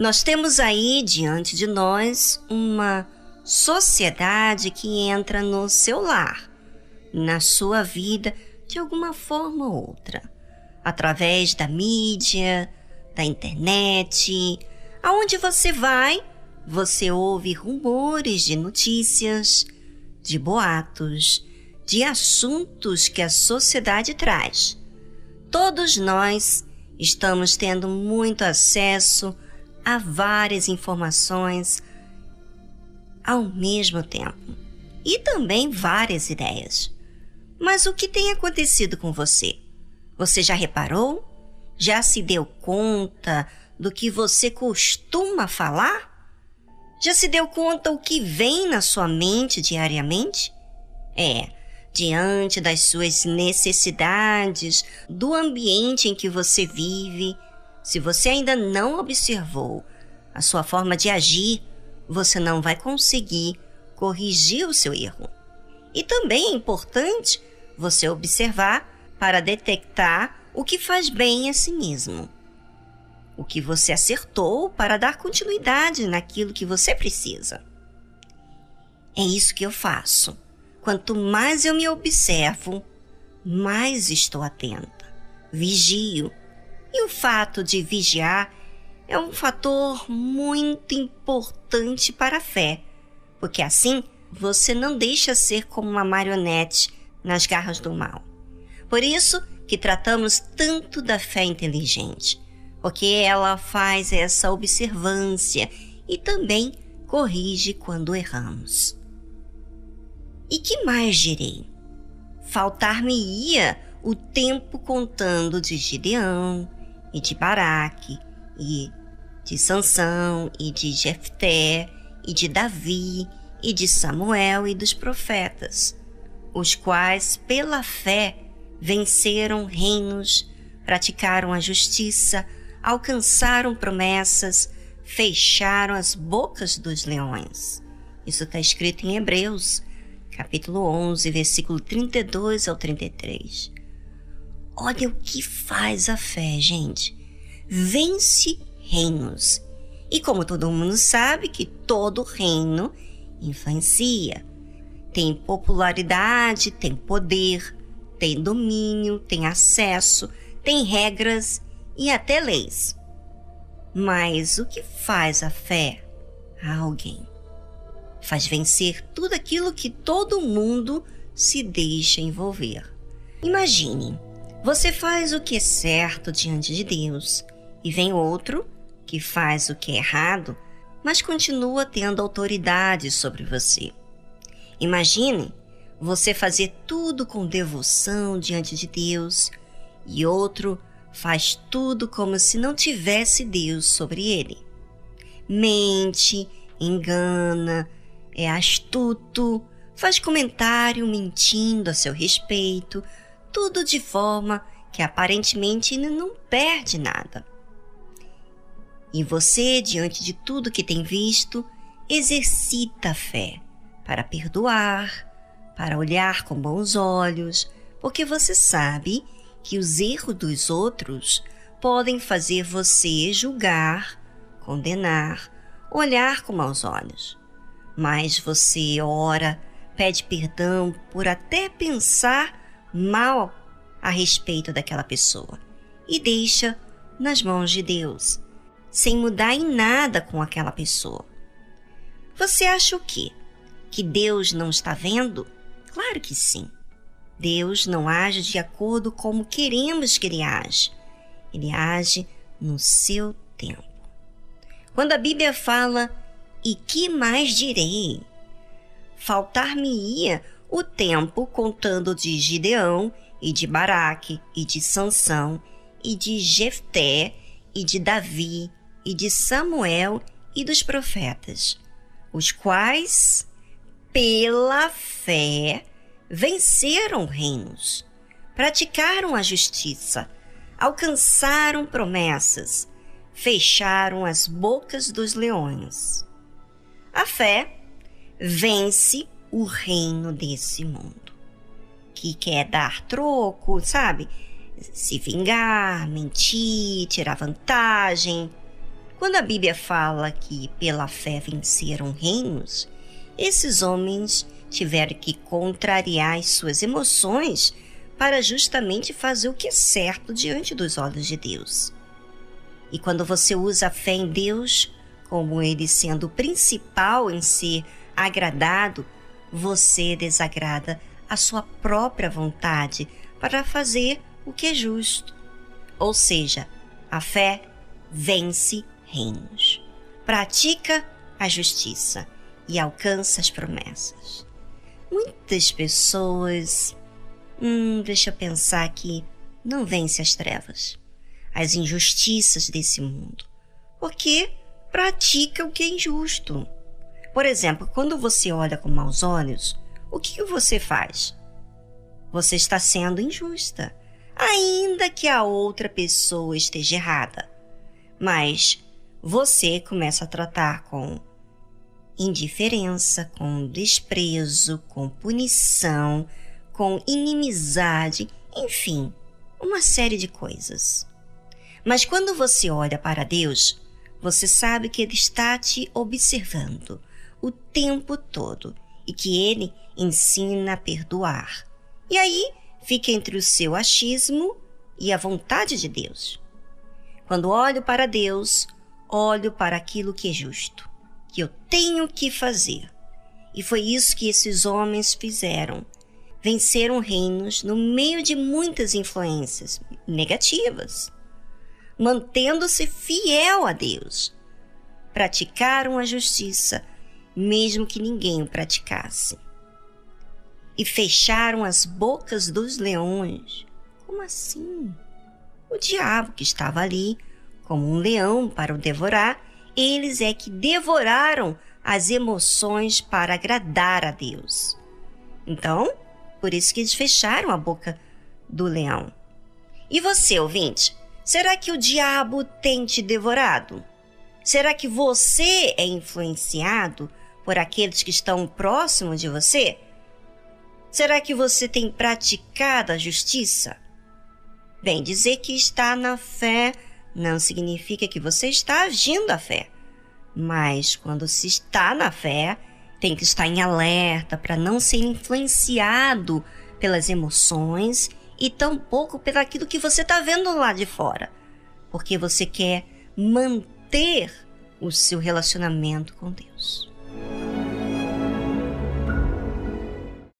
Nós temos aí diante de nós uma sociedade que entra no seu lar, na sua vida, de alguma forma ou outra, através da mídia, da internet. Aonde você vai, você ouve rumores de notícias, de boatos, de assuntos que a sociedade traz. Todos nós estamos tendo muito acesso a várias informações ao mesmo tempo e também várias ideias. Mas o que tem acontecido com você? Você já reparou? Já se deu conta do que você costuma falar? Já se deu conta o que vem na sua mente diariamente? É, diante das suas necessidades, do ambiente em que você vive, se você ainda não observou a sua forma de agir, você não vai conseguir corrigir o seu erro. E também é importante você observar para detectar o que faz bem a si mesmo. O que você acertou para dar continuidade naquilo que você precisa. É isso que eu faço. Quanto mais eu me observo, mais estou atenta, vigio e o fato de vigiar é um fator muito importante para a fé, porque assim você não deixa ser como uma marionete nas garras do mal. Por isso que tratamos tanto da fé inteligente, porque ela faz essa observância e também corrige quando erramos. E que mais direi? Faltar-me-ia o tempo contando de Gideão, e de Baraque, e de Sansão, e de Jefté, e de Davi, e de Samuel e dos profetas, os quais, pela fé, venceram reinos, praticaram a justiça, alcançaram promessas, fecharam as bocas dos leões. Isso está escrito em Hebreus, capítulo 11, versículo 32 ao 33. Olha o que faz a fé, gente. Vence reinos. E como todo mundo sabe que todo reino influencia. Tem popularidade, tem poder, tem domínio, tem acesso, tem regras e até leis. Mas o que faz a fé a alguém? Faz vencer tudo aquilo que todo mundo se deixa envolver. Imagine você faz o que é certo diante de Deus e vem outro que faz o que é errado, mas continua tendo autoridade sobre você. Imagine você fazer tudo com devoção diante de Deus e outro faz tudo como se não tivesse Deus sobre ele. Mente, engana, é astuto, faz comentário mentindo a seu respeito, tudo de forma que aparentemente não perde nada. E você, diante de tudo que tem visto, exercita a fé para perdoar, para olhar com bons olhos, porque você sabe que os erros dos outros podem fazer você julgar, condenar, olhar com maus olhos. Mas você ora, pede perdão por até pensar mal a respeito daquela pessoa e deixa nas mãos de Deus, sem mudar em nada com aquela pessoa. Você acha o quê? Que Deus não está vendo? Claro que sim. Deus não age de acordo como queremos que ele age. Ele age no seu tempo. Quando a Bíblia fala, e que mais direi? Faltar-me-ia o tempo contando de Gideão e de Baraque e de Sansão e de Jefté e de Davi e de Samuel e dos profetas, os quais, pela fé, venceram reinos, praticaram a justiça, alcançaram promessas, fecharam as bocas dos leões. A fé vence o reino desse mundo. Que quer dar troco, sabe? Se vingar, mentir, tirar vantagem. Quando a Bíblia fala que pela fé venceram reinos, esses homens tiveram que contrariar as suas emoções para justamente fazer o que é certo diante dos olhos de Deus. E quando você usa a fé em Deus, como ele sendo o principal em ser agradado, você desagrada a sua própria vontade para fazer o que é justo. Ou seja, a fé vence reinos, pratica a justiça e alcança as promessas. Muitas pessoas, hum, deixa eu pensar aqui, não vence as trevas, as injustiças desse mundo, porque pratica o que é injusto. Por exemplo, quando você olha com maus olhos, o que você faz? Você está sendo injusta, ainda que a outra pessoa esteja errada. Mas você começa a tratar com indiferença, com desprezo, com punição, com inimizade, enfim, uma série de coisas. Mas quando você olha para Deus, você sabe que Ele está te observando o tempo todo e que Ele ensina a perdoar. E aí fica entre o seu achismo e a vontade de Deus. Quando olho para Deus, olho para aquilo que é justo, que eu tenho que fazer. E foi isso que esses homens fizeram. Venceram reinos no meio de muitas influências negativas mantendo-se fiel a Deus. Praticaram a justiça, mesmo que ninguém o praticasse. E fecharam as bocas dos leões. Como assim? O diabo que estava ali, como um leão para o devorar, eles é que devoraram as emoções para agradar a Deus. Então, por isso que eles fecharam a boca do leão. E você, ouvinte, Será que o diabo tem te devorado? Será que você é influenciado por aqueles que estão próximos de você? Será que você tem praticado a justiça? Bem, dizer que está na fé não significa que você está agindo a fé. Mas quando se está na fé, tem que estar em alerta para não ser influenciado pelas emoções e tampouco pelo aquilo que você está vendo lá de fora, porque você quer manter o seu relacionamento com Deus.